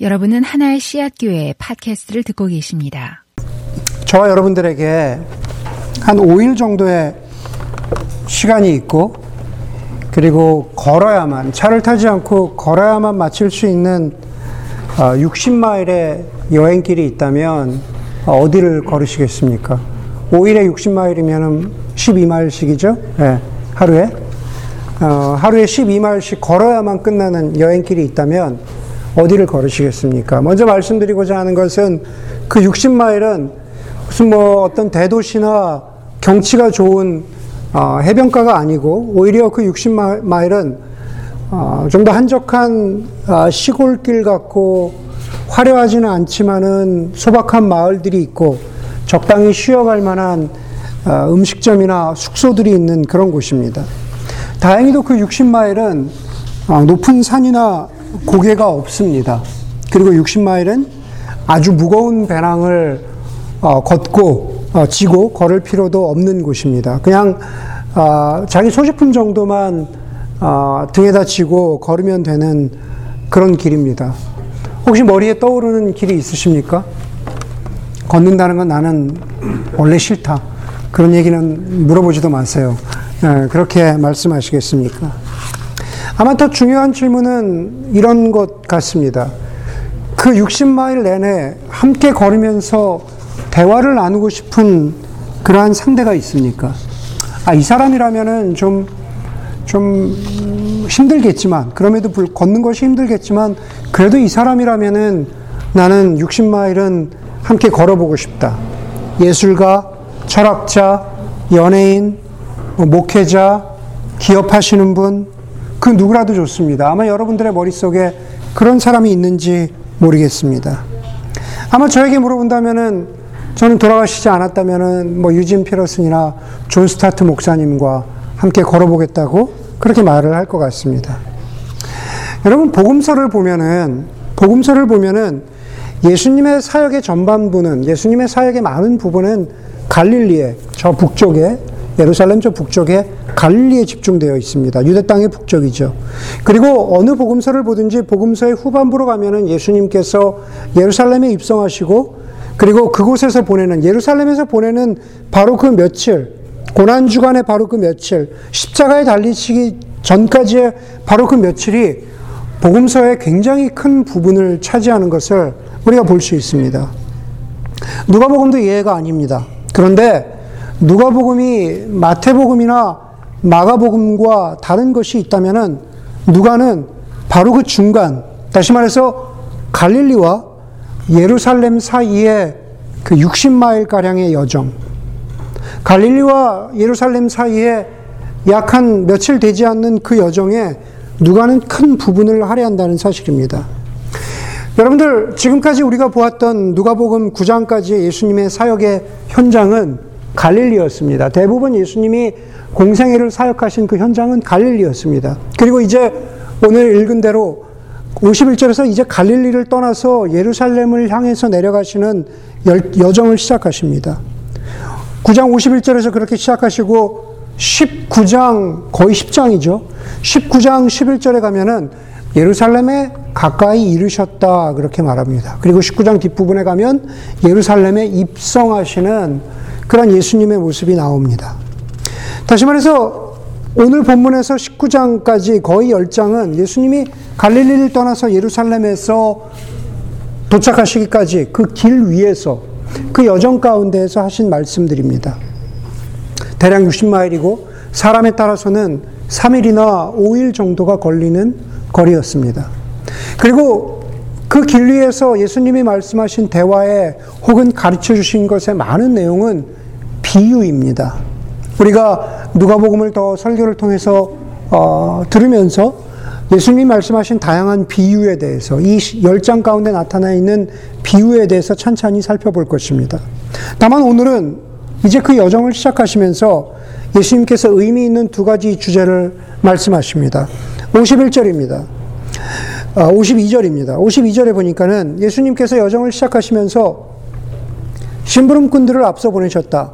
여러분은 하나의 씨앗교회 팟캐스트를 듣고 계십니다. 저와 여러분들에게 한 5일 정도의 시간이 있고, 그리고 걸어야만, 차를 타지 않고 걸어야만 마칠 수 있는 60마일의 여행길이 있다면 어디를 걸으시겠습니까? 5일에 60마일이면 12마일씩이죠? 네, 하루에. 어, 하루에 12마일씩 걸어야만 끝나는 여행길이 있다면 어디를 걸으시겠습니까? 먼저 말씀드리고자 하는 것은 그 60마일은 무슨 뭐 어떤 대도시나 경치가 좋은 어, 해변가가 아니고 오히려 그 60마일은 어, 좀더 한적한 어, 시골길 같고 화려하지는 않지만은 소박한 마을들이 있고 적당히 쉬어갈 만한 어, 음식점이나 숙소들이 있는 그런 곳입니다. 다행히도 그 60마일은 어, 높은 산이나 고개가 없습니다. 그리고 60마일은 아주 무거운 배낭을 어, 걷고 어, 지고 걸을 필요도 없는 곳입니다. 그냥 어, 자기 소지품 정도만 어, 등에다 지고 걸으면 되는 그런 길입니다. 혹시 머리에 떠오르는 길이 있으십니까? 걷는다는 건 나는 원래 싫다. 그런 얘기는 물어보지도 마세요. 네, 그렇게 말씀하시겠습니까? 아마 더 중요한 질문은 이런 것 같습니다. 그 60마일 내내 함께 걸으면서 대화를 나누고 싶은 그러한 상대가 있습니까? 아, 이 사람이라면은 좀, 좀 힘들겠지만, 그럼에도 불, 걷는 것이 힘들겠지만, 그래도 이 사람이라면은 나는 60마일은 함께 걸어보고 싶다. 예술가, 철학자, 연예인, 뭐 목회자, 기업하시는 분, 그 누구라도 좋습니다. 아마 여러분들의 머릿속에 그런 사람이 있는지 모르겠습니다. 아마 저에게 물어본다면은 저는 돌아가시지 않았다면은 뭐 유진 피터슨이나 존 스토트 목사님과 함께 걸어보겠다고 그렇게 말을 할 것 같습니다. 여러분 복음서를 보면은 복음서를 보면은 예수님의 사역의 전반부는 예수님의 사역의 많은 부분은 갈릴리의 저 북쪽에 예루살렘 저 북쪽에 갈릴리에 집중되어 있습니다. 유대 땅의 북쪽이죠. 그리고 어느 복음서를 보든지 복음서의 후반부로 가면은 예수님께서 예루살렘에 입성하시고 그리고 그곳에서 보내는 예루살렘에서 보내는 바로 그 며칠 고난 주간의 바로 그 며칠 십자가에 달리시기 전까지의 바로 그 며칠이 복음서의 굉장히 큰 부분을 차지하는 것을 우리가 볼 수 있습니다. 누가복음도 예외가 아닙니다. 그런데 누가복음이 마태복음이나 마가복음과 다른 것이 있다면은 누가는 바로 그 중간, 다시 말해서 갈릴리와 예루살렘 사이에 그 60마일 가량의 여정, 갈릴리와 예루살렘 사이에 약 한 며칠 되지 않는 그 여정에 누가는 큰 부분을 할애한다는 사실입니다. 여러분들 지금까지 우리가 보았던 누가복음 9장까지의 예수님의 사역의 현장은 갈릴리였습니다. 대부분 예수님이 공생애를 사역하신 그 현장은 갈릴리였습니다. 그리고 이제 오늘 읽은 대로 51절에서 이제 갈릴리를 떠나서 예루살렘을 향해서 내려가시는 여정을 시작하십니다. 9장 51절에서 그렇게 시작하시고 19장 거의 10장이죠. 19장 11절에 가면은 예루살렘에 가까이 이르셨다 그렇게 말합니다. 그리고 19장 뒷부분에 가면 예루살렘에 입성하시는 그런 예수님의 모습이 나옵니다. 다시 말해서 오늘 본문에서 19장까지 거의 10장은 예수님이 갈릴리를 떠나서 예루살렘에서 도착하시기까지 그 길 위에서 그 여정 가운데에서 하신 말씀들입니다. 대략 60마일이고 사람에 따라서는 3일이나 5일 정도가 걸리는 거리였습니다. 그리고 그 길 위에서 예수님이 말씀하신 대화에 혹은 가르쳐 주신 것의 많은 내용은 비유입니다. 우리가 누가복음을 더 설교를 통해서 어, 들으면서 예수님 말씀하신 다양한 비유에 대해서 이 열 장 가운데 나타나 있는 비유에 대해서 찬찬히 살펴볼 것입니다. 다만 오늘은 이제 그 여정을 시작하시면서 예수님께서 의미 있는 두 가지 주제를 말씀하십니다. 51절입니다. 아, 52절입니다. 52절에 보니까는 예수님께서 여정을 시작하시면서 심부름꾼들을 앞서 보내셨다.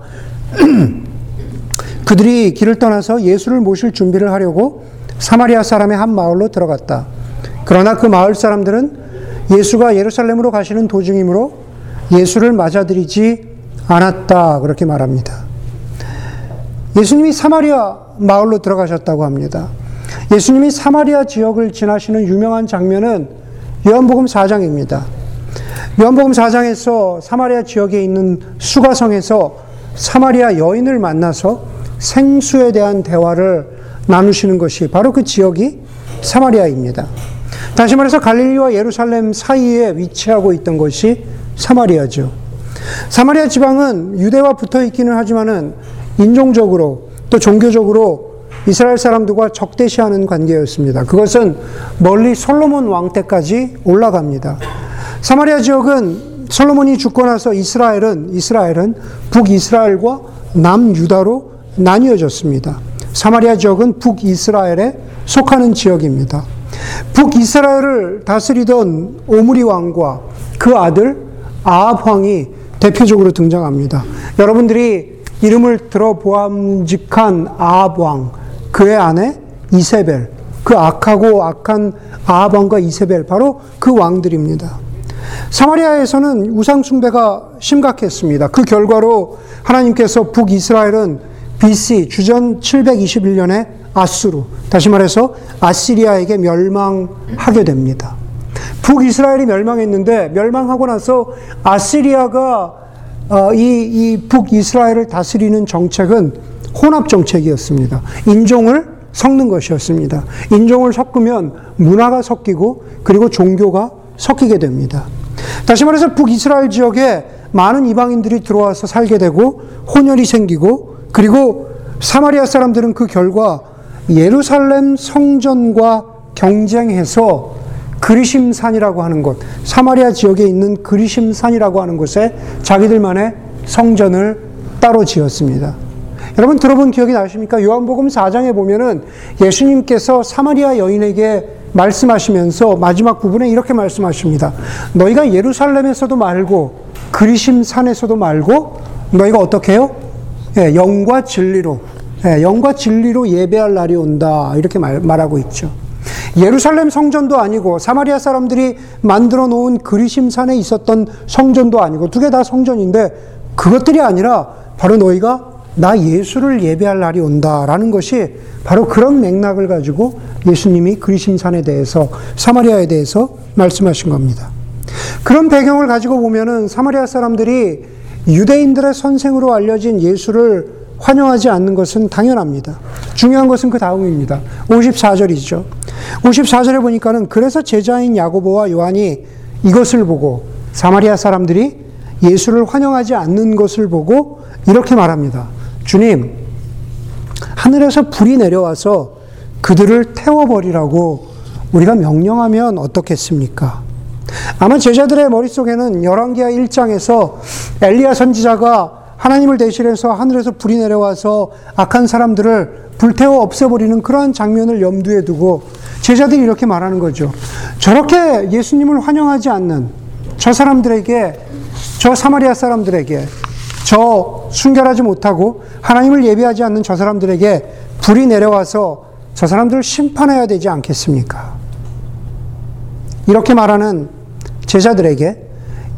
그들이 길을 떠나서 예수를 모실 준비를 하려고 사마리아 사람의 한 마을로 들어갔다. 그러나 그 마을 사람들은 예수가 예루살렘으로 가시는 도중이므로 예수를 맞아들이지 않았다. 그렇게 말합니다. 예수님이 사마리아 마을로 들어가셨다고 합니다. 예수님이 사마리아 지역을 지나시는 유명한 장면은 요한복음 4장입니다. 요한복음 4장에서 사마리아 지역에 있는 수가성에서 사마리아 여인을 만나서 생수에 대한 대화를 나누시는 것이 바로 그 지역이 사마리아입니다. 다시 말해서 갈릴리와 예루살렘 사이에 위치하고 있던 것이 사마리아죠. 사마리아 지방은 유대와 붙어 있기는 하지만은 인종적으로 또 종교적으로 이스라엘 사람들과 적대시하는 관계였습니다. 그것은 멀리 솔로몬 왕 때까지 올라갑니다. 사마리아 지역은 솔로몬이 죽고 나서 이스라엘은 이스라엘은 북이스라엘과 남유다로 나뉘어졌습니다. 사마리아 지역은 북이스라엘에 속하는 지역입니다. 북이스라엘을 다스리던 오므리 왕과 그 아들 아합 왕이 대표적으로 등장합니다. 여러분들이 이름을 들어보암직한 아합 왕, 그의 아내 이세벨, 그 악하고 악한 아합 왕과 이세벨 바로 그 왕들입니다. 사마리아에서는 우상숭배가 심각했습니다. 그 결과로 하나님께서 북이스라엘은 BC 주전 721년에 아수르, 다시 말해서 아시리아에게 멸망하게 됩니다. 북이스라엘이 멸망했는데 멸망하고 나서 아시리아가 어, 이, 이 북이스라엘을 다스리는 정책은 혼합 정책이었습니다. 인종을 섞는 것이었습니다. 인종을 섞으면 문화가 섞이고 그리고 종교가 섞이게 됩니다. 다시 말해서 북이스라엘 지역에 많은 이방인들이 들어와서 살게 되고 혼혈이 생기고 그리고 사마리아 사람들은 그 결과 예루살렘 성전과 경쟁해서 그리심산이라고 하는 곳, 사마리아 지역에 있는 그리심산이라고 하는 곳에 자기들만의 성전을 따로 지었습니다. 여러분 들어본 기억이 나십니까? 요한복음 4장에 보면은 예수님께서 사마리아 여인에게 말씀하시면서 마지막 부분에 이렇게 말씀하십니다. 너희가 예루살렘에서도 말고 그리심 산에서도 말고 너희가 어떻게 해요? 예, 영과 진리로 예, 영과 진리로 예배할 날이 온다 이렇게 말, 말하고 있죠. 예루살렘 성전도 아니고 사마리아 사람들이 만들어 놓은 그리심 산에 있었던 성전도 아니고 두 개 다 성전인데 그것들이 아니라 바로 너희가 나 예수를 예배할 날이 온다라는 것이 바로 그런 맥락을 가지고 예수님이 그리심산에 대해서 사마리아에 대해서 말씀하신 겁니다. 그런 배경을 가지고 보면은 사마리아 사람들이 유대인들의 선생으로 알려진 예수를 환영하지 않는 것은 당연합니다. 중요한 것은 그 다음입니다. 54절이죠. 54절에 보니까는 그래서 제자인 야고보와 요한이 이것을 보고 사마리아 사람들이 예수를 환영하지 않는 것을 보고 이렇게 말합니다. 주님, 하늘에서 불이 내려와서 그들을 태워버리라고 우리가 명령하면 어떻겠습니까? 아마 제자들의 머릿속에는 열왕기하 1장에서 엘리야 선지자가 하나님을 대신해서 하늘에서 불이 내려와서 악한 사람들을 불태워 없애버리는 그러한 장면을 염두에 두고 제자들이 이렇게 말하는 거죠. 저렇게 예수님을 환영하지 않는 저 사람들에게, 저 사마리아 사람들에게, 저 순결하지 못하고 하나님을 예배하지 않는 저 사람들에게 불이 내려와서 저 사람들을 심판해야 되지 않겠습니까? 이렇게 말하는 제자들에게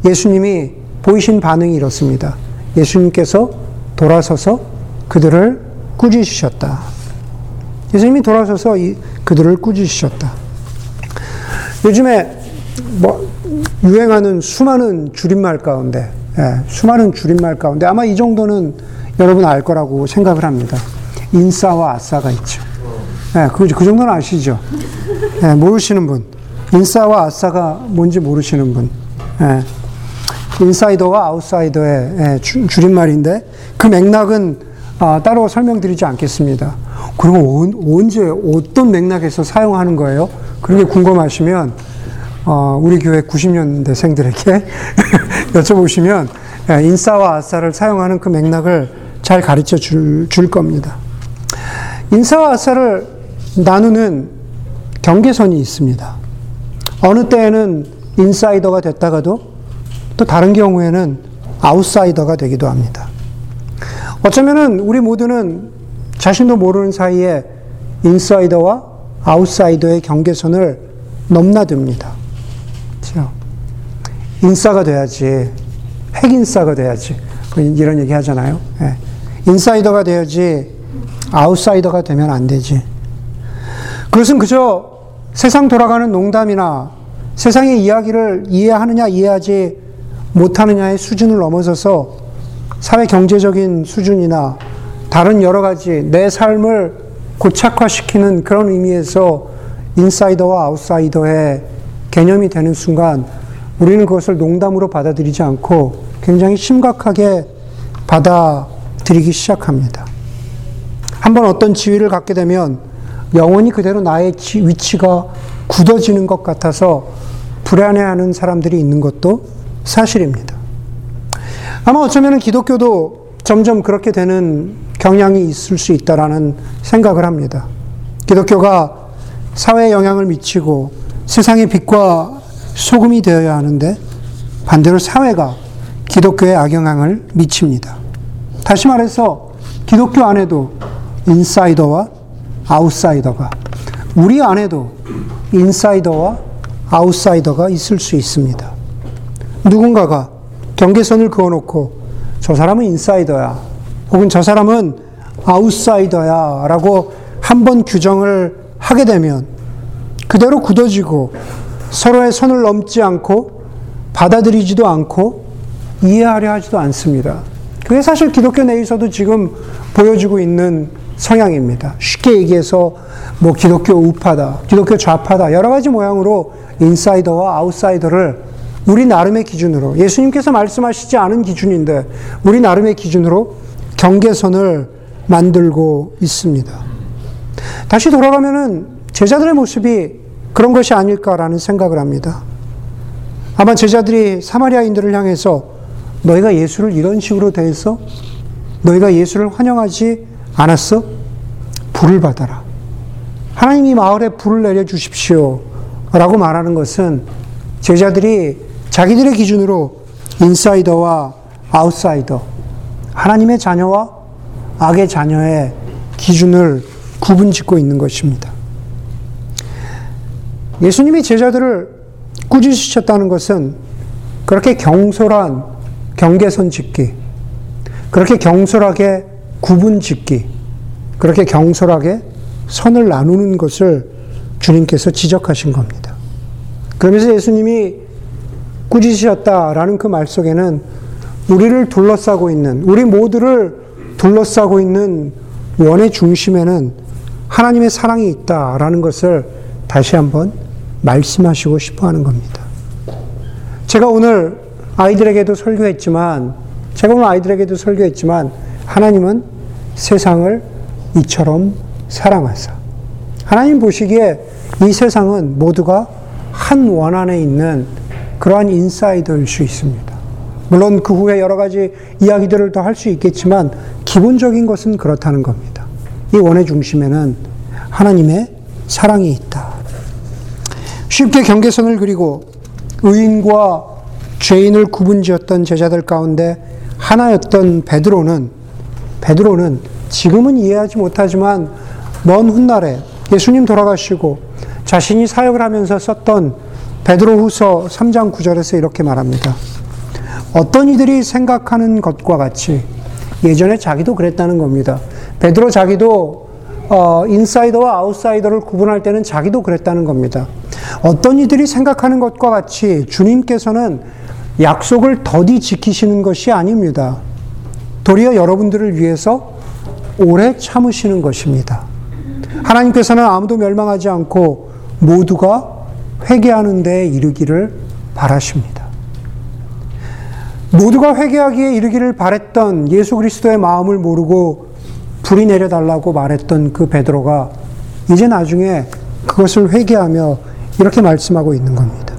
예수님이 보이신 반응이 이렇습니다. 예수님께서 돌아서서 그들을 꾸짖으셨다. 예수님이 돌아서서 그들을 꾸짖으셨다. 요즘에 뭐 유행하는 수많은 줄임말 가운데, 예, 수많은 줄임말 가운데 아마 이 정도는 여러분 알 거라고 생각을 합니다. 인싸와 아싸가 있죠. 예, 그, 그 정도는 아시죠? 예, 모르시는 분. 인싸와 아싸가 뭔지 모르시는 분. 예. 인사이더와 아웃사이더의 예, 줄임말인데 그 맥락은 아, 따로 설명드리지 않겠습니다. 그리고 언제 어떤 맥락에서 사용하는 거예요? 그런 게 궁금하시면 어, 우리 교회 90년대생들에게 여쭤보시면 예, 인싸와 아싸를 사용하는 그 맥락을 잘 가르쳐 줄, 줄 겁니다. 인싸와 아싸를 나누는 경계선이 있습니다. 어느 때에는 인사이더가 됐다가도 또 다른 경우에는 아웃사이더가 되기도 합니다. 어쩌면은 우리 모두는 자신도 모르는 사이에 인사이더와 아웃사이더의 경계선을 넘나듭니다. 인싸가 돼야지. 핵인싸가 돼야지. 이런 얘기 하잖아요. 예. 인사이더가 돼야지 아웃사이더가 되면 안 되지. 그것은 그저 세상 돌아가는 농담이나 세상의 이야기를 이해하느냐 이해하지 못하느냐의 수준을 넘어서서 사회 경제적인 수준이나 다른 여러 가지 내 삶을 고착화시키는 그런 의미에서 인사이더와 아웃사이더의 개념이 되는 순간 우리는 그것을 농담으로 받아들이지 않고 굉장히 심각하게 받아들이기 시작합니다. 한번 어떤 지위를 갖게 되면 영원히 그대로 나의 위치가 굳어지는 것 같아서 불안해하는 사람들이 있는 것도 사실입니다. 아마 어쩌면 기독교도 점점 그렇게 되는 경향이 있을 수 있다라는 생각을 합니다. 기독교가 사회에 영향을 미치고 세상의 빛과 소금이 되어야 하는데 반대로 사회가 기독교에 악영향을 미칩니다. 다시 말해서 기독교 안에도 인사이더와 아웃사이더가 우리 안에도 인사이더와 아웃사이더가 있을 수 있습니다. 누군가가 경계선을 그어놓고 저 사람은 인사이더야 혹은 저 사람은 아웃사이더야 라고 한번 규정을 하게 되면 그대로 굳어지고 서로의 선을 넘지 않고 받아들이지도 않고 이해하려 하지도 않습니다. 그게 사실 기독교 내에서도 지금 보여주고 있는 성향입니다. 쉽게 얘기해서 뭐 기독교 우파다, 기독교 좌파다, 여러 가지 모양으로 인사이더와 아웃사이더를 우리 나름의 기준으로, 예수님께서 말씀하시지 않은 기준인데, 우리 나름의 기준으로 경계선을 만들고 있습니다. 다시 돌아가면은 제자들의 모습이 그런 것이 아닐까라는 생각을 합니다. 아마 제자들이 사마리아인들을 향해서 너희가 예수를 이런 식으로 대했어? 너희가 예수를 환영하지 않았어? 불을 받아라. 하나님이 마을에 불을 내려 주십시오. 라고 말하는 것은 제자들이 자기들의 기준으로 인사이더와 아웃사이더, 하나님의 자녀와 악의 자녀의 기준을 구분 짓고 있는 것입니다. 예수님이 제자들을 꾸짖으셨다는 것은 그렇게 경솔한 경계선 짓기, 그렇게 경솔하게 구분 짓기, 그렇게 경솔하게 선을 나누는 것을 주님께서 지적하신 겁니다. 그러면서 예수님이 꾸짖으셨다라는 그 말 속에는 우리를 둘러싸고 있는, 우리 모두를 둘러싸고 있는 원의 중심에는 하나님의 사랑이 있다라는 것을 다시 한번 말씀하시고 싶어 하는 겁니다. 제가 오늘 아이들에게도 설교했지만, 제가 오늘 아이들에게도 설교했지만, 하나님은 세상을 이처럼 사랑하사. 하나님 보시기에 이 세상은 모두가 한 원 안에 있는 그러한 인사이더일 수 있습니다. 물론 그 후에 여러 가지 이야기들을 더 할 수 있겠지만, 기본적인 것은 그렇다는 겁니다. 이 원의 중심에는 하나님의 사랑이 있다. 쉽게 경계선을 그리고 의인과 죄인을 구분지었던 제자들 가운데 하나였던 베드로는 베드로는 지금은 이해하지 못하지만 먼 훗날에 예수님 돌아가시고 자신이 사역을 하면서 썼던 베드로후서 3장 9절에서 이렇게 말합니다. 어떤 이들이 생각하는 것과 같이 예전에 자기도 그랬다는 겁니다. 베드로 자기도 어, 인사이더와 아웃사이더를 구분할 때는 자기도 그랬다는 겁니다. 어떤 이들이 생각하는 것과 같이 주님께서는 약속을 더디 지키시는 것이 아닙니다. 도리어 여러분들을 위해서 오래 참으시는 것입니다. 하나님께서는 아무도 멸망하지 않고 모두가 회개하는 데 이르기를 바라십니다. 모두가 회개하기에 이르기를 바랬던 예수 그리스도의 마음을 모르고 불이 내려달라고 말했던 그 베드로가 이제 나중에 그것을 회개하며 이렇게 말씀하고 있는 겁니다.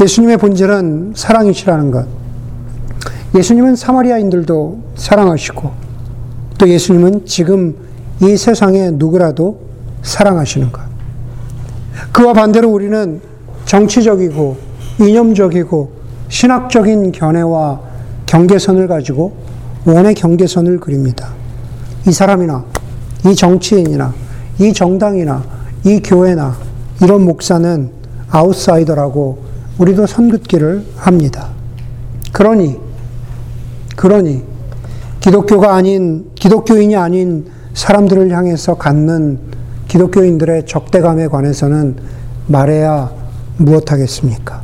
예수님의 본질은 사랑이시라는 것. 예수님은 사마리아인들도 사랑하시고 또 예수님은 지금 이 세상에 누구라도 사랑하시는 것. 그와 반대로 우리는 정치적이고 이념적이고 신학적인 견해와 경계선을 가지고 원의 경계선을 그립니다. 이 사람이나 이 정치인이나 이 정당이나 이 교회나 이런 목사는 아웃사이더라고 우리도 선긋기를 합니다. 그러니, 그러니, 기독교가 아닌, 기독교인이 아닌 사람들을 향해서 갖는 기독교인들의 적대감에 관해서는 말해야 무엇하겠습니까?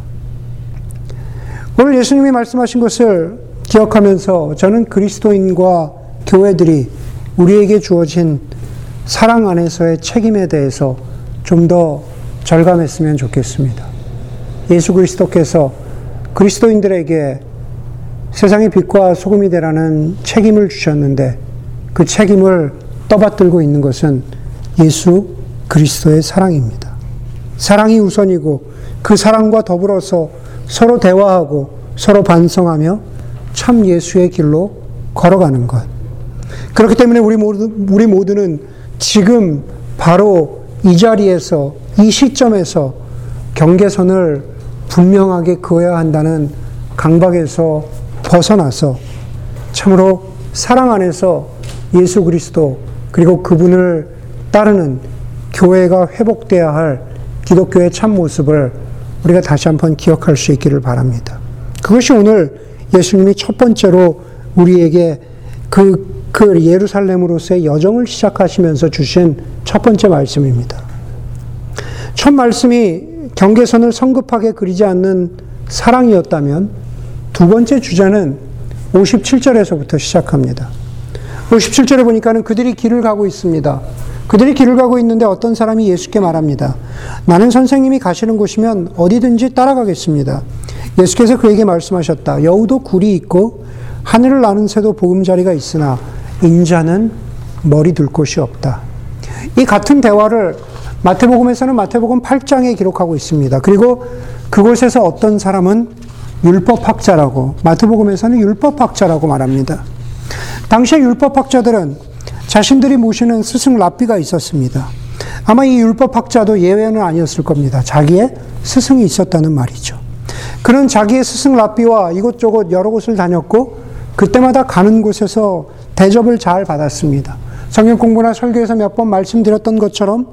오늘 예수님이 말씀하신 것을 기억하면서 저는 그리스도인과 교회들이 우리에게 주어진 사랑 안에서의 책임에 대해서 좀더 절감했으면 좋겠습니다. 예수 그리스도께서 그리스도인들에게 세상의 빛과 소금이 되라는 책임을 주셨는데 그 책임을 떠받들고 있는 것은 예수 그리스도의 사랑입니다. 사랑이 우선이고 그 사랑과 더불어서 서로 대화하고 서로 반성하며 참 예수의 길로 걸어가는 것. 그렇기 때문에 우리 모두, 우리 모두는 지금 바로 이 자리에서, 이 시점에서 경계선을 분명하게 그어야 한다는 강박에서 벗어나서 참으로 사랑 안에서 예수 그리스도 그리고 그분을 따르는 교회가 회복돼야 할 기독교의 참 모습을 우리가 다시 한번 기억할 수 있기를 바랍니다. 그것이 오늘 예수님이 첫 번째로 우리에게 그, 그 예루살렘으로서의 여정을 시작하시면서 주신 첫 번째 말씀입니다. 첫 말씀이 경계선을 성급하게 그리지 않는 사랑이었다면 두 번째 주제는 57절에서부터 시작합니다. 57절에 보니까는 그들이 길을 가고 있습니다. 그들이 길을 가고 있는데 어떤 사람이 예수께 말합니다. 나는 선생님이 가시는 곳이면 어디든지 따라가겠습니다. 예수께서 그에게 말씀하셨다. 여우도 굴이 있고 하늘을 나는 새도 보금자리가 있으나 인자는 머리 둘 곳이 없다. 이 같은 대화를 마태복음에서는 마태복음 8장에 기록하고 있습니다. 그리고 그곳에서 어떤 사람은 율법학자라고 마태복음에서는 율법학자라고 말합니다. 당시의 율법학자들은 자신들이 모시는 스승 랍비가 있었습니다. 아마 이 율법학자도 예외는 아니었을 겁니다. 자기의 스승이 있었다는 말이죠. 그는 자기의 스승 랍비와 이곳저곳 여러 곳을 다녔고 그때마다 가는 곳에서 대접을 잘 받았습니다. 성경 공부나 설교에서 몇 번 말씀드렸던 것처럼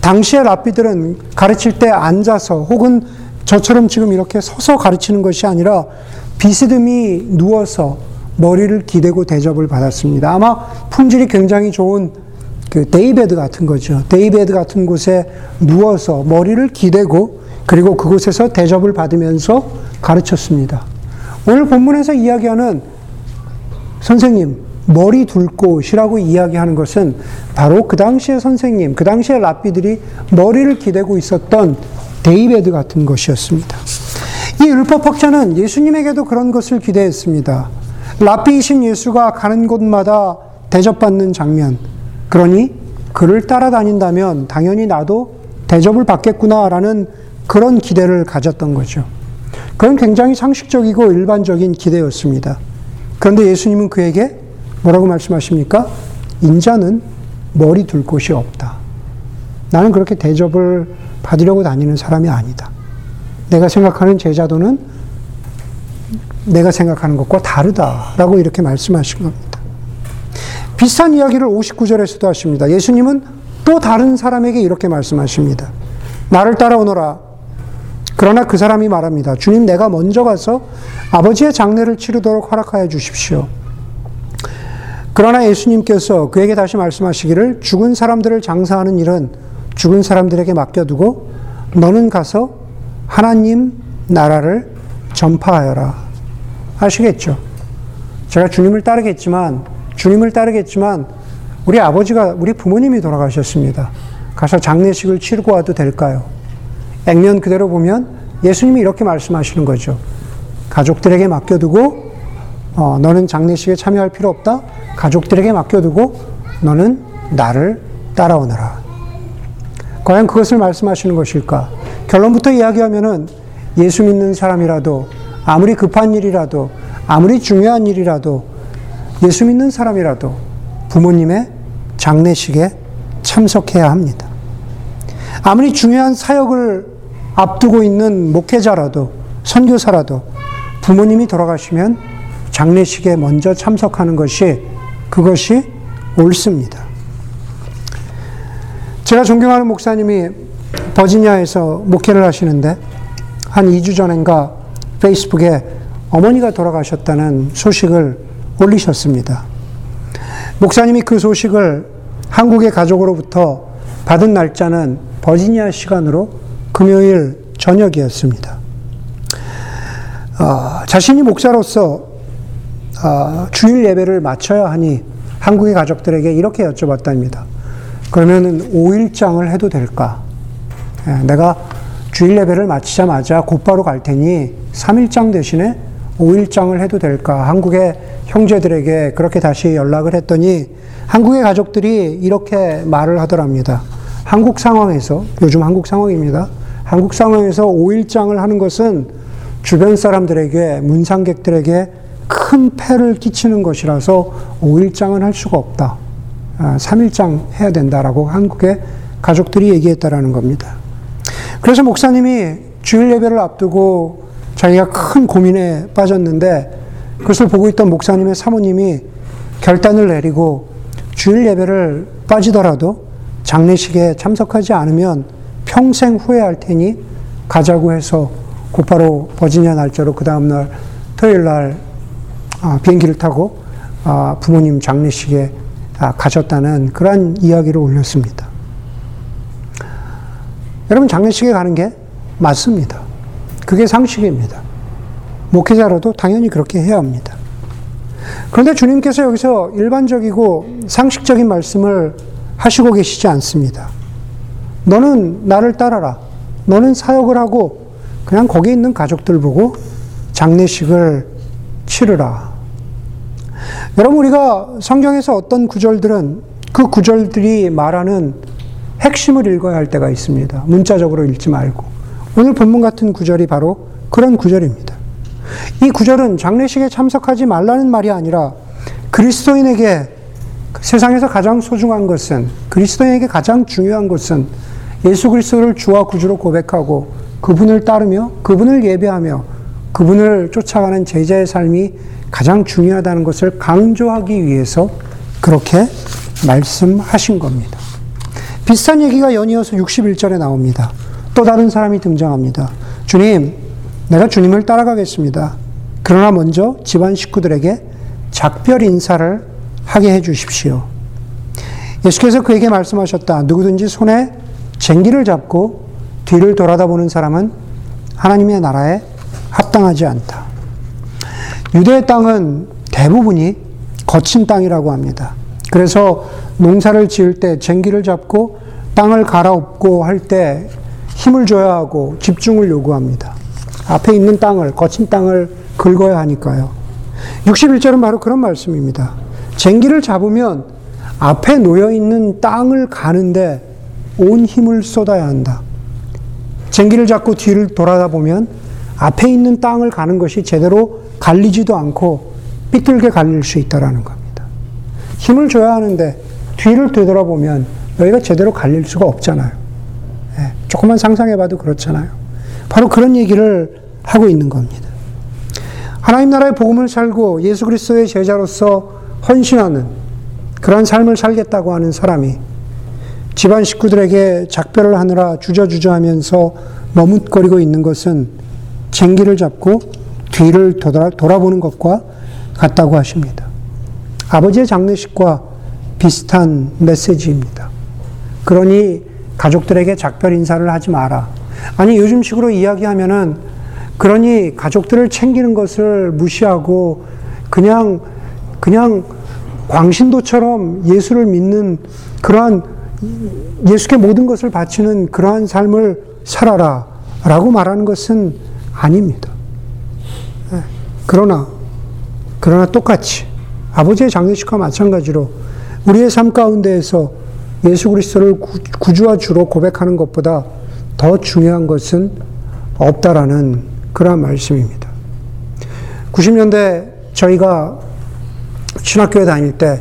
당시의 랍비들은 가르칠 때 앉아서 혹은 저처럼 지금 이렇게 서서 가르치는 것이 아니라 비스듬히 누워서 머리를 기대고 대접을 받았습니다. 아마 품질이 굉장히 좋은 그 daybed 같은 거죠. Daybed 같은 곳에 누워서 머리를 기대고 그리고 그곳에서 대접을 받으면서 가르쳤습니다. 오늘 본문에서 이야기하는 선생님, 머리 둘 곳이라고 이야기하는 것은 바로 그 당시의 선생님, 그 당시의 랍비들이 머리를 기대고 있었던 Daybed 같은 것이었습니다. 이 율법학자는 예수님에게도 그런 것을 기대했습니다. 랍비이신 예수가 가는 곳마다 대접받는 장면. 그러니 그를 따라다닌다면 당연히 나도 대접을 받겠구나라는 그런 기대를 가졌던 거죠. 그건 굉장히 상식적이고 일반적인 기대였습니다. 그런데 예수님은 그에게 뭐라고 말씀하십니까? 인자는 머리 둘 곳이 없다. 나는 그렇게 대접을 받으려고 다니는 사람이 아니다. 내가 생각하는 제자도는 내가 생각하는 것과 다르다라고 이렇게 말씀하신 겁니다. 비슷한 이야기를 59절에서도 하십니다. 예수님은 또 다른 사람에게 이렇게 말씀하십니다. 나를 따라오너라. 그러나 그 사람이 말합니다. 주님, 내가 먼저 가서 아버지의 장례를 치르도록 허락하여 주십시오. 그러나 예수님께서 그에게 다시 말씀하시기를 죽은 사람들을 장사하는 일은 죽은 사람들에게 맡겨두고 너는 가서 하나님 나라를 전파하여라. 아시겠죠? 제가 주님을 따르겠지만, 주님을 따르겠지만, 우리 아버지가, 우리 부모님이 돌아가셨습니다. 가서 장례식을 치르고 와도 될까요? 액면 그대로 보면 예수님이 이렇게 말씀하시는 거죠. 가족들에게 맡겨두고, 어, 너는 장례식에 참여할 필요 없다? 가족들에게 맡겨두고, 너는 나를 따라오너라. 과연 그것을 말씀하시는 것일까? 결론부터 이야기하면은 예수 믿는 사람이라도 아무리 급한 일이라도, 아무리 중요한 일이라도, 예수 믿는 사람이라도 부모님의 장례식에 참석해야 합니다. 아무리 중요한 사역을 앞두고 있는 목회자라도, 선교사라도 부모님이 돌아가시면 장례식에 먼저 참석하는 것이 그것이 옳습니다. 제가 존경하는 목사님이 버지니아에서 목회를 하시는데 한 2주 전인가 페이스북에 어머니가 돌아가셨다는 소식을 올리셨습니다. 목사님이 그 소식을 한국의 가족으로부터 받은 날짜는 버지니아 시간으로 금요일 저녁이었습니다. 어, 자신이 목사로서 어, 주일 예배를 마쳐야 하니 한국의 가족들에게 이렇게 여쭤봤답니다. 그러면은 5일장을 해도 될까? 예, 내가 주일 예배를 마치자마자 곧바로 갈 테니 3일장 대신에 5일장을 해도 될까? 한국의 형제들에게 그렇게 다시 연락을 했더니 한국의 가족들이 이렇게 말을 하더랍니다. 한국 상황에서, 요즘 한국 상황입니다. 한국 상황에서 5일장을 하는 것은 주변 사람들에게, 문상객들에게 큰 폐를 끼치는 것이라서 5일장은 할 수가 없다. 3일장 아, 해야 된다라고 한국의 가족들이 얘기했다라는 겁니다. 그래서 목사님이 주일 예배를 앞두고 자기가 큰 고민에 빠졌는데 그것을 보고 있던 목사님의 사모님이 결단을 내리고 주일 예배를 빠지더라도 장례식에 참석하지 않으면 평생 후회할 테니 가자고 해서 곧바로 버지니아 날짜로 그 다음날 토요일 날 아, 비행기를 타고 아, 부모님 장례식에 아, 가셨다는 그러한 이야기를 올렸습니다. 여러분 장례식에 가는 게 맞습니다. 그게 상식입니다. 목회자로도 당연히 그렇게 해야 합니다. 그런데 주님께서 여기서 일반적이고 상식적인 말씀을 하시고 계시지 않습니다. 너는 나를 따라라. 너는 사역을 하고 그냥 거기 있는 가족들 보고 장례식을 치르라. 여러분, 우리가 성경에서 어떤 구절들은 그 구절들이 말하는 핵심을 읽어야 할 때가 있습니다. 문자적으로 읽지 말고. 오늘 본문 같은 구절이 바로 그런 구절입니다. 이 구절은 장례식에 참석하지 말라는 말이 아니라 그리스도인에게 세상에서 가장 소중한 것은 그리스도인에게 가장 중요한 것은 예수 그리스도를 주와 구주로 고백하고 그분을 따르며 그분을 예배하며 그분을 쫓아가는 제자의 삶이 가장 중요하다는 것을 강조하기 위해서 그렇게 말씀하신 겁니다. 비슷한 얘기가 연이어서 61절에 나옵니다. 또 다른 사람이 등장합니다. 주님, 내가 주님을 따라가겠습니다. 그러나 먼저 집안 식구들에게 작별 인사를 하게 해 주십시오. 예수께서 그에게 말씀하셨다. 누구든지 손에 쟁기를 잡고 뒤를 돌아다 보는 사람은 하나님의 나라에 합당하지 않다. 유대의 땅은 대부분이 거친 땅이라고 합니다. 그래서 농사를 지을 때 쟁기를 잡고 땅을 갈아엎고 할 때 힘을 줘야 하고 집중을 요구합니다. 앞에 있는 땅을, 거친 땅을 긁어야 하니까요. 61절은 바로 그런 말씀입니다. 쟁기를 잡으면 앞에 놓여 있는 땅을 가는데 온 힘을 쏟아야 한다. 쟁기를 잡고 뒤를 돌아다 보면 앞에 있는 땅을 가는 것이 제대로 갈리지도 않고 삐뚤게 갈릴 수 있다라는 겁니다. 힘을 줘야 하는데 뒤를 되돌아보면 여기가 제대로 갈릴 수가 없잖아요. 예, 조금만 상상해봐도 그렇잖아요. 바로 그런 얘기를 하고 있는 겁니다. 하나님 나라의 복음을 살고 예수 그리스도의 제자로서 헌신하는 그러한 삶을 살겠다고 하는 사람이 집안 식구들에게 작별을 하느라 주저주저하면서 머뭇거리고 있는 것은 쟁기를 잡고 뒤를 돌아, 보는 것과 같다고 하십니다. 아버지의 장례식과 비슷한 메시지입니다. 그러니 가족들에게 작별 인사를 하지 마라. 아니 요즘식으로 이야기하면은 그러니 가족들을 챙기는 것을 무시하고 그냥 그냥 광신도처럼 예수를 믿는 그러한 예수께 모든 것을 바치는 그러한 삶을 살아라 라고 말하는 것은 아닙니다. 예. 그러나 그러나 똑같이 아버지의 장례식과 마찬가지로 우리의 삶 가운데에서 예수 그리스도를 구주와 주로 고백하는 것보다 더 중요한 것은 없다라는 그러한 말씀입니다. 90년대 저희가 신학교에 다닐 때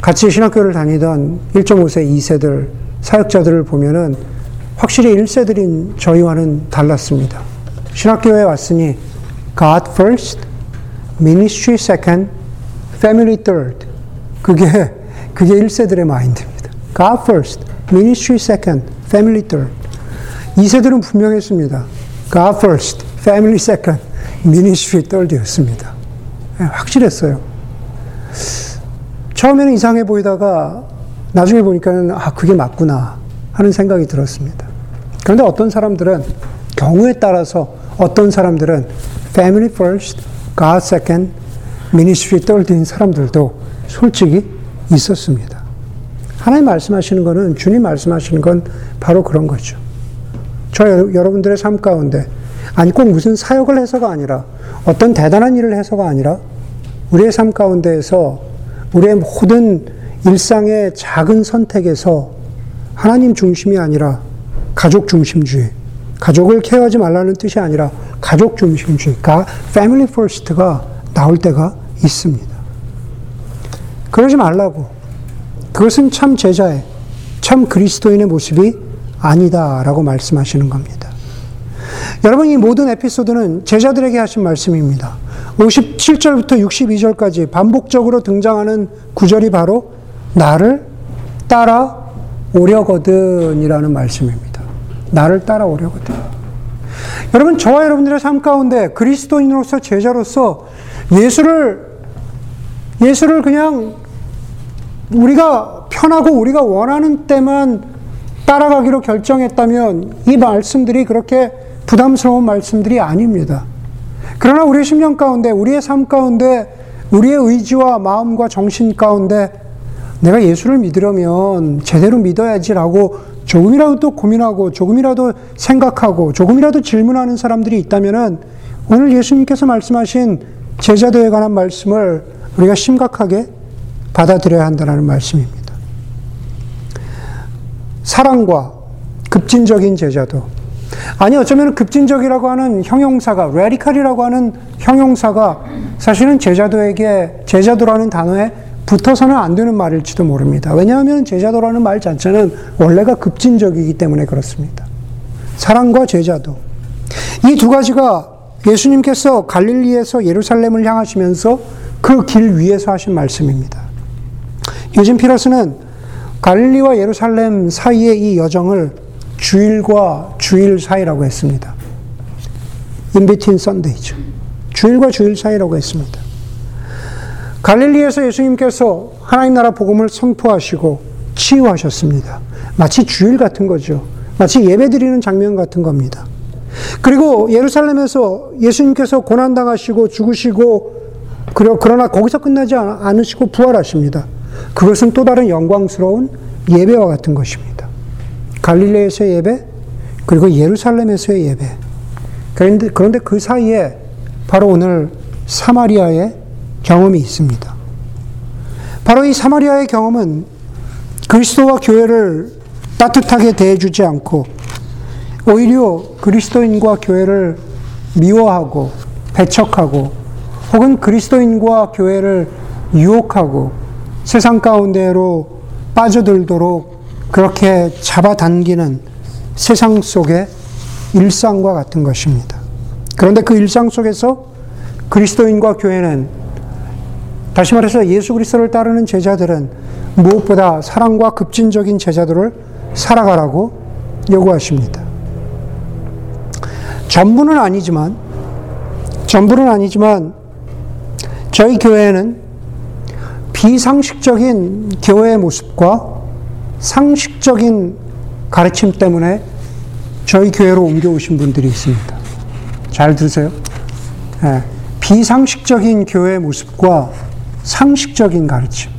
같이 신학교를 다니던 1.5세, 2세들, 사역자들을 보면은 확실히 1세들인 저희와는 달랐습니다. 신학교에 왔으니 God first, ministry second, family third. 그게, 그게 1세들의 마인드입니다. God first, ministry second, family third. 2세들은 분명했습니다. God first, family second, ministry third였습니다. 네, 확실했어요. 처음에는 이상해 보이다가 나중에 보니까는 아, 그게 맞구나 하는 생각이 들었습니다. 그런데 어떤 사람들은 경우에 따라서 어떤 사람들은 family first, God second, ministry third인 사람들도 솔직히 있었습니다. 하나님 말씀하시는 거는 주님 말씀하시는 건 바로 그런 거죠. 저 여러분들의 삶 가운데 아니 꼭 무슨 사역을 해서가 아니라 어떤 대단한 일을 해서가 아니라 우리의 삶 가운데에서 우리의 모든 일상의 작은 선택에서 하나님 중심이 아니라 가족 중심주의, 가족을 케어하지 말라는 뜻이 아니라 가족 중심주의가 family first가 나올 때가 있습니다. 그러지 말라고. 그것은 참 제자의, 참 그리스도인의 모습이 아니다라고 말씀하시는 겁니다. 여러분, 이 모든 에피소드는 제자들에게 하신 말씀입니다. 57절부터 62절까지 반복적으로 등장하는 구절이 바로 나를 따라 오려거든이라는 말씀입니다. 나를 따라 오려거든. 여러분, 저와 여러분들의 삶 가운데 그리스도인으로서 제자로서 예수를, 예수를 그냥 우리가 편하고 우리가 원하는 때만 따라가기로 결정했다면 이 말씀들이 그렇게 부담스러운 말씀들이 아닙니다. 그러나 우리의 심령 가운데, 우리의 삶 가운데, 우리의 의지와 마음과 정신 가운데 내가 예수를 믿으려면 제대로 믿어야지라고 조금이라도 또 고민하고 조금이라도 생각하고 조금이라도 질문하는 사람들이 있다면은 오늘 예수님께서 말씀하신 제자도에 관한 말씀을 우리가 심각하게 받아들여야 한다는 말씀입니다. 사랑과 급진적인 제자도. 아니, 어쩌면 급진적이라고 하는 형용사가, 레디칼이라고 하는 형용사가 사실은 제자도에게, 제자도라는 단어에 붙어서는 안 되는 말일지도 모릅니다. 왜냐하면 제자도라는 말 자체는 원래가 급진적이기 때문에 그렇습니다. 사랑과 제자도. 이 두 가지가 예수님께서 갈릴리에서 예루살렘을 향하시면서 그 길 위에서 하신 말씀입니다. 요즘 피러스는 갈릴리와 예루살렘 사이의 이 여정을 주일과 주일 사이라고 했습니다. 인비틴 썬데이죠. 주일과 주일 사이라고 했습니다. 갈릴리에서 예수님께서 하나님 나라 복음을 선포하시고 치유하셨습니다. 마치 주일 같은 거죠. 마치 예배 드리는 장면 같은 겁니다. 그리고 예루살렘에서 예수님께서 고난당하시고 죽으시고 그러나 거기서 끝나지 않으시고 부활하십니다. 그것은 또 다른 영광스러운 예배와 같은 것입니다. 갈릴레에서의 예배, 그리고 예루살렘에서의 예배. 그런데, 그 사이에 바로 오늘 사마리아의 경험이 있습니다. 바로 이 사마리아의 경험은 그리스도와 교회를 따뜻하게 대해주지 않고 오히려 그리스도인과 교회를 미워하고 배척하고 혹은 그리스도인과 교회를 유혹하고 세상 가운데로 빠져들도록 그렇게 잡아당기는 세상 속의 일상과 같은 것입니다. 그런데 그 일상 속에서 그리스도인과 교회는 다시 말해서 예수 그리스도를 따르는 제자들은 무엇보다 사랑과 급진적인 제자들을 살아가라고 요구하십니다. 전부는 아니지만 전부는 아니지만 저희 교회는 비상식적인 교회의 모습과 상식적인 가르침 때문에 저희 교회로 옮겨오신 분들이 있습니다. 잘 들으세요. 네. 비상식적인 교회의 모습과 상식적인 가르침.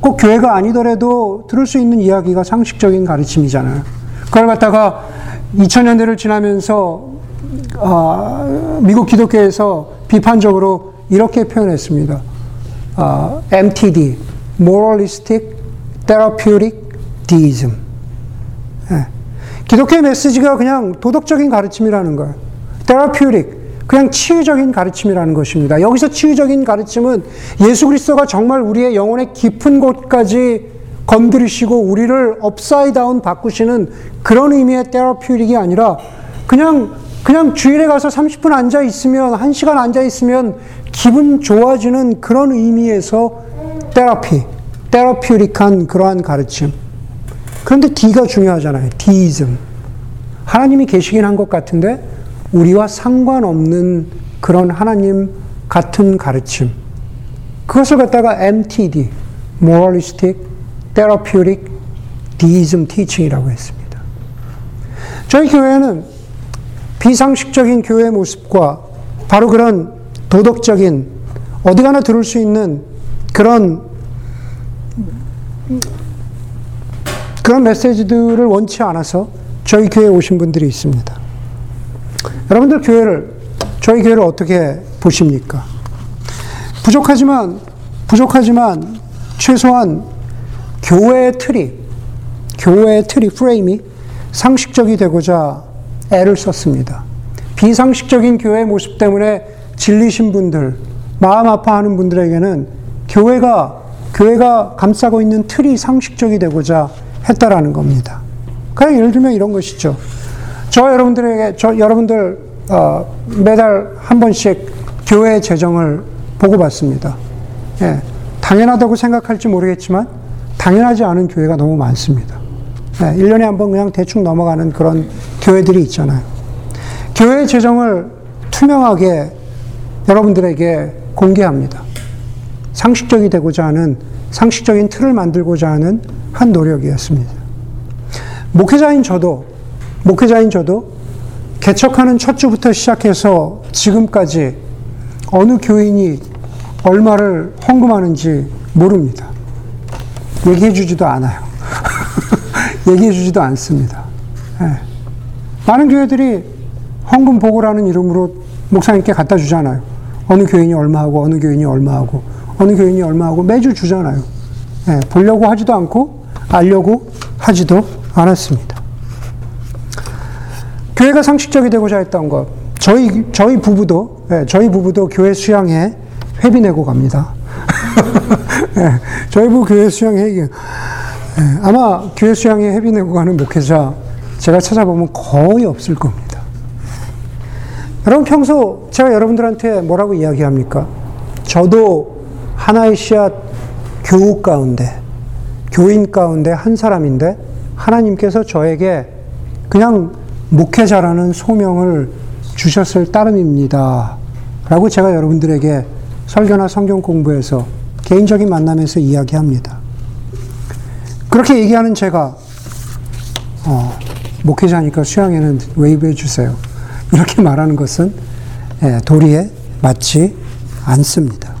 꼭 교회가 아니더라도 들을 수 있는 이야기가 상식적인 가르침이잖아요. 그걸 갖다가 2000년대를 지나면서 어, 미국 기독교에서 비판적으로 이렇게 표현했습니다. 어, MTD, Moralistic Therapeutic Deism. 네. 기독교의 메시지가 그냥 도덕적인 가르침이라는 거예요. Therapeutic, 그냥 치유적인 가르침이라는 것입니다. 여기서 치유적인 가르침은 예수 그리스도가 정말 우리의 영혼의 깊은 곳까지 건드리시고 우리를 upside down 바꾸시는 그런 의미의 therapeutic이 아니라 그냥 그냥 주일에 가서 30분 앉아 있으면 1시간 앉아 있으면 기분 좋아지는 그런 의미에서 테라피, 테라퓨릭한 그러한 가르침. 그런데 D가 중요하잖아요. D이즘. 하나님이 계시긴 한 것 같은데 우리와 상관없는 그런 하나님 같은 가르침. 그것을 갖다가 MTD, Moralistic Therapeutic Deism Teaching이라고 했습니다. 저희 교회는 비상식적인 교회 모습과 바로 그런 도덕적인 어디 가나 들을 수 있는 그런 그런 메시지들을 원치 않아서 저희 교회에 오신 분들이 있습니다. 여러분들 교회를 저희 교회를 어떻게 보십니까? 부족하지만 부족하지만 최소한 교회의 틀이 교회의 틀이 프레임이 상식적이 되고자 애를 썼습니다. 비상식적인 교회 모습 때문에 질리신 분들, 마음 아파하는 분들에게는 교회가 교회가 감싸고 있는 틀이 상식적이 되고자 했다라는 겁니다. 그냥 예를 들면 이런 것이죠. 저 여러분들에게 저 여러분들 어, 매달 한 번씩 교회 재정을 보고 받습니다. 예, 당연하다고 생각할지 모르겠지만 당연하지 않은 교회가 너무 많습니다. 예, 1년에 한 번 그냥 대충 넘어가는 그런 교회들이 있잖아요. 교회 재정을 투명하게 여러분들에게 공개합니다. 상식적이 되고자 하는 상식적인 틀을 만들고자 하는 한 노력이었습니다. 목회자인 저도 목회자인 저도 개척하는 첫 주부터 시작해서 지금까지 어느 교인이 얼마를 헌금하는지 모릅니다. 얘기해 주지도 않아요. 얘기해 주지도 않습니다. 네. 많은 교회들이 헌금 보고라는 이름으로 목사님께 갖다 주잖아요. 어느 교인이 얼마하고 어느 교인이 얼마하고 어느 교인이 얼마하고 매주 주잖아요. 네. 보려고 하지도 않고 알려고 하지도 않았습니다. 교회가 상식적이 되고자 했던 것. 저희, 저희 부부도, 네, 저희 부부도 교회 수양회 회비 내고 갑니다. 네, 저희 부부 교회 수양회, 네, 아마 교회 수양회 회비 내고 가는 목회자 제가 찾아보면 거의 없을 겁니다. 여러분 평소 제가 여러분들한테 뭐라고 이야기합니까? 저도 하나의 씨앗 교우 가운데, 교인 가운데 한 사람인데 하나님께서 저에게 그냥 목회자라는 소명을 주셨을 따름입니다. 라고 제가 여러분들에게 설교나 성경 공부에서 개인적인 만남에서 이야기합니다. 그렇게 얘기하는 제가 어, 목회자니까 수양에는 웨이브해 주세요. 이렇게 말하는 것은 예, 도리에 맞지 않습니다.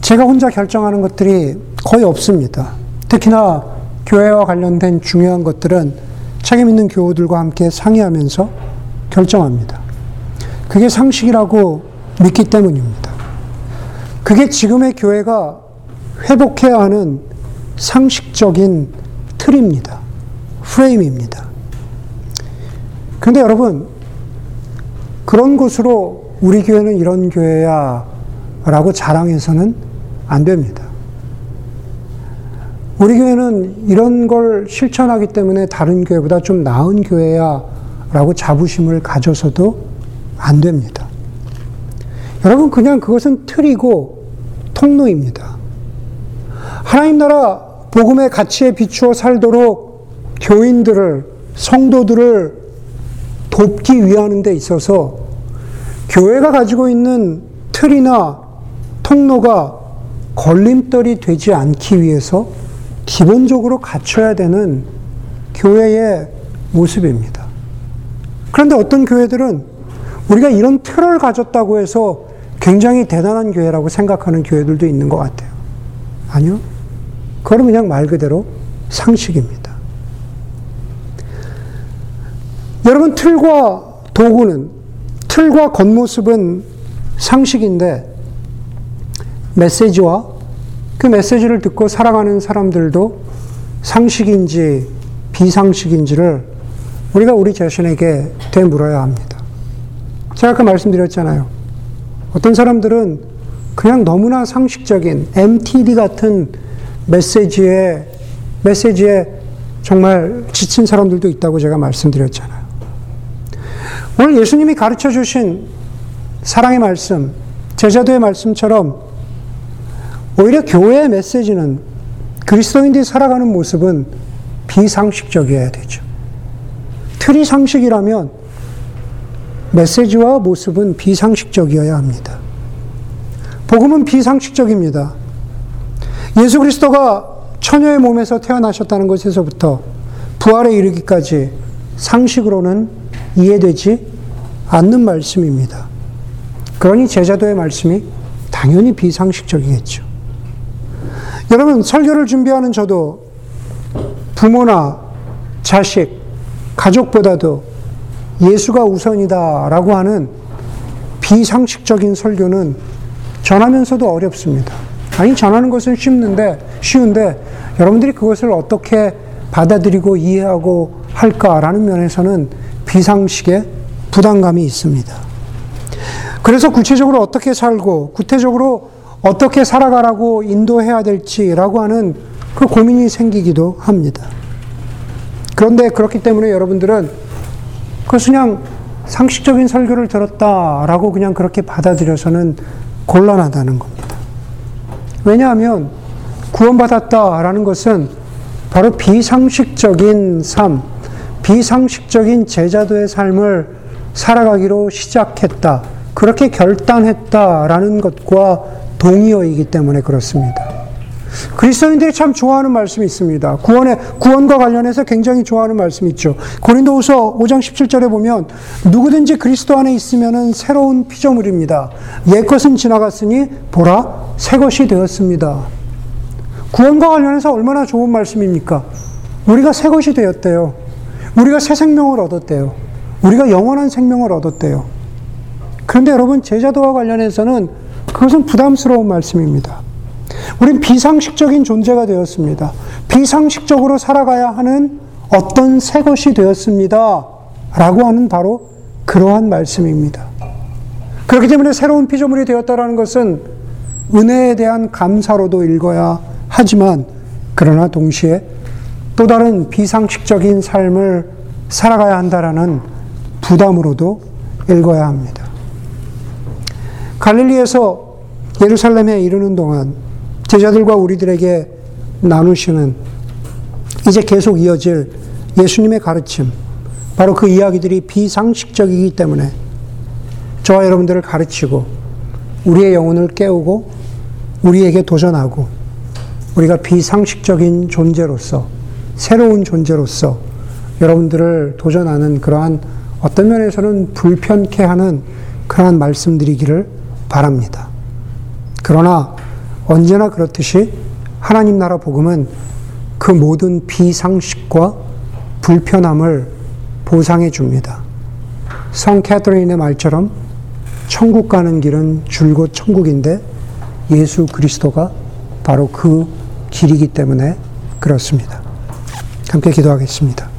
제가 혼자 결정하는 것들이 거의 없습니다. 특히나 교회와 관련된 중요한 것들은 책임 있는 교우들과 함께 상의하면서 결정합니다. 그게 상식이라고 믿기 때문입니다. 그게 지금의 교회가 회복해야 하는 상식적인 틀입니다. 프레임입니다. 그런데 여러분, 그런 곳으로 우리 교회는 이런 교회야 라고 자랑해서는 안 됩니다. 우리 교회는 이런 걸 실천하기 때문에 다른 교회보다 좀 나은 교회야 라고 자부심을 가져서도 안 됩니다. 여러분, 그냥 그것은 틀이고 통로입니다. 하나님 나라 복음의 가치에 비추어 살도록 교인들을, 성도들을 돕기 위하는 데 있어서 교회가 가지고 있는 틀이나 통로가 걸림돌이 되지 않기 위해서 기본적으로 갖춰야 되는 교회의 모습입니다. 그런데 어떤 교회들은 우리가 이런 틀을 가졌다고 해서 굉장히 대단한 교회라고 생각하는 교회들도 있는 것 같아요. 아니요. 그건 그냥 말 그대로 상식입니다. 여러분, 틀과 도구는, 틀과 겉모습은 상식인데, 메시지와 그 메시지를 듣고 살아가는 사람들도 상식인지 비상식인지를 우리가 우리 자신에게 되물어야 합니다. 제가 아까 말씀드렸잖아요. 어떤 사람들은 그냥 너무나 상식적인 MTD 같은 메시지에, 메시지에 정말 지친 사람들도 있다고 제가 말씀드렸잖아요. 오늘 예수님이 가르쳐 주신 사랑의 말씀, 제자도의 말씀처럼 오히려 교회의 메시지는 그리스도인들이 살아가는 모습은 비상식적이어야 되죠. 틀이 상식이라면 메시지와 모습은 비상식적이어야 합니다. 복음은 비상식적입니다. 예수 그리스도가 처녀의 몸에서 태어나셨다는 것에서부터 부활에 이르기까지 상식으로는 이해되지 않는 말씀입니다. 그러니 제자도의 말씀이 당연히 비상식적이겠죠. 여러분, 설교를 준비하는 저도 부모나 자식, 가족보다도 예수가 우선이다라고 하는 비상식적인 설교는 전하면서도 어렵습니다. 아니, 전하는 것은 쉽는데, 쉬운데, 여러분들이 그것을 어떻게 받아들이고 이해하고 할까라는 면에서는 비상식의 부담감이 있습니다. 그래서 구체적으로 어떻게 살고, 구체적으로 어떻게 살아가라고 인도해야 될지라고 하는 그 고민이 생기기도 합니다. 그런데 그렇기 때문에 여러분들은 그것 그냥 상식적인 설교를 들었다라고 그냥 그렇게 받아들여서는 곤란하다는 겁니다. 왜냐하면 구원받았다라는 것은 바로 비상식적인 삶, 비상식적인 제자도의 삶을 살아가기로 시작했다. 그렇게 결단했다라는 것과 동의어이기 때문에 그렇습니다. 그리스도인들이 참 좋아하는 말씀이 있습니다. 구원의 구원과 관련해서 굉장히 좋아하는 말씀이 있죠. 고린도후서 5장 17절에 보면 누구든지 그리스도 안에 있으면은 새로운 피조물입니다. 옛 것은 지나갔으니 보라 새 것이 되었습니다. 구원과 관련해서 얼마나 좋은 말씀입니까? 우리가 새 것이 되었대요. 우리가 새 생명을 얻었대요. 우리가 영원한 생명을 얻었대요. 그런데 여러분 제자도와 관련해서는 그것은 부담스러운 말씀입니다. 우린 비상식적인 존재가 되었습니다. 비상식적으로 살아가야 하는 어떤 새 것이 되었습니다. 라고 하는 바로 그러한 말씀입니다. 그렇기 때문에 새로운 피조물이 되었다라는 것은 은혜에 대한 감사로도 읽어야 하지만 그러나 동시에 또 다른 비상식적인 삶을 살아가야 한다라는 부담으로도 읽어야 합니다. 갈릴리에서 예루살렘에 이르는 동안 제자들과 우리들에게 나누시는 이제 계속 이어질 예수님의 가르침, 바로 그 이야기들이 비상식적이기 때문에 저와 여러분들을 가르치고 우리의 영혼을 깨우고 우리에게 도전하고 우리가 비상식적인 존재로서 새로운 존재로서 여러분들을 도전하는 그러한 어떤 면에서는 불편케 하는 그러한 말씀드리기를 바랍니다. 그러나 언제나 그렇듯이 하나님 나라 복음은 그 모든 비상식과 불편함을 보상해 줍니다. 성 캐터린의 말처럼 천국 가는 길은 줄곧 천국인데 예수 그리스도가 바로 그 길이기 때문에 그렇습니다. 함께 기도하겠습니다.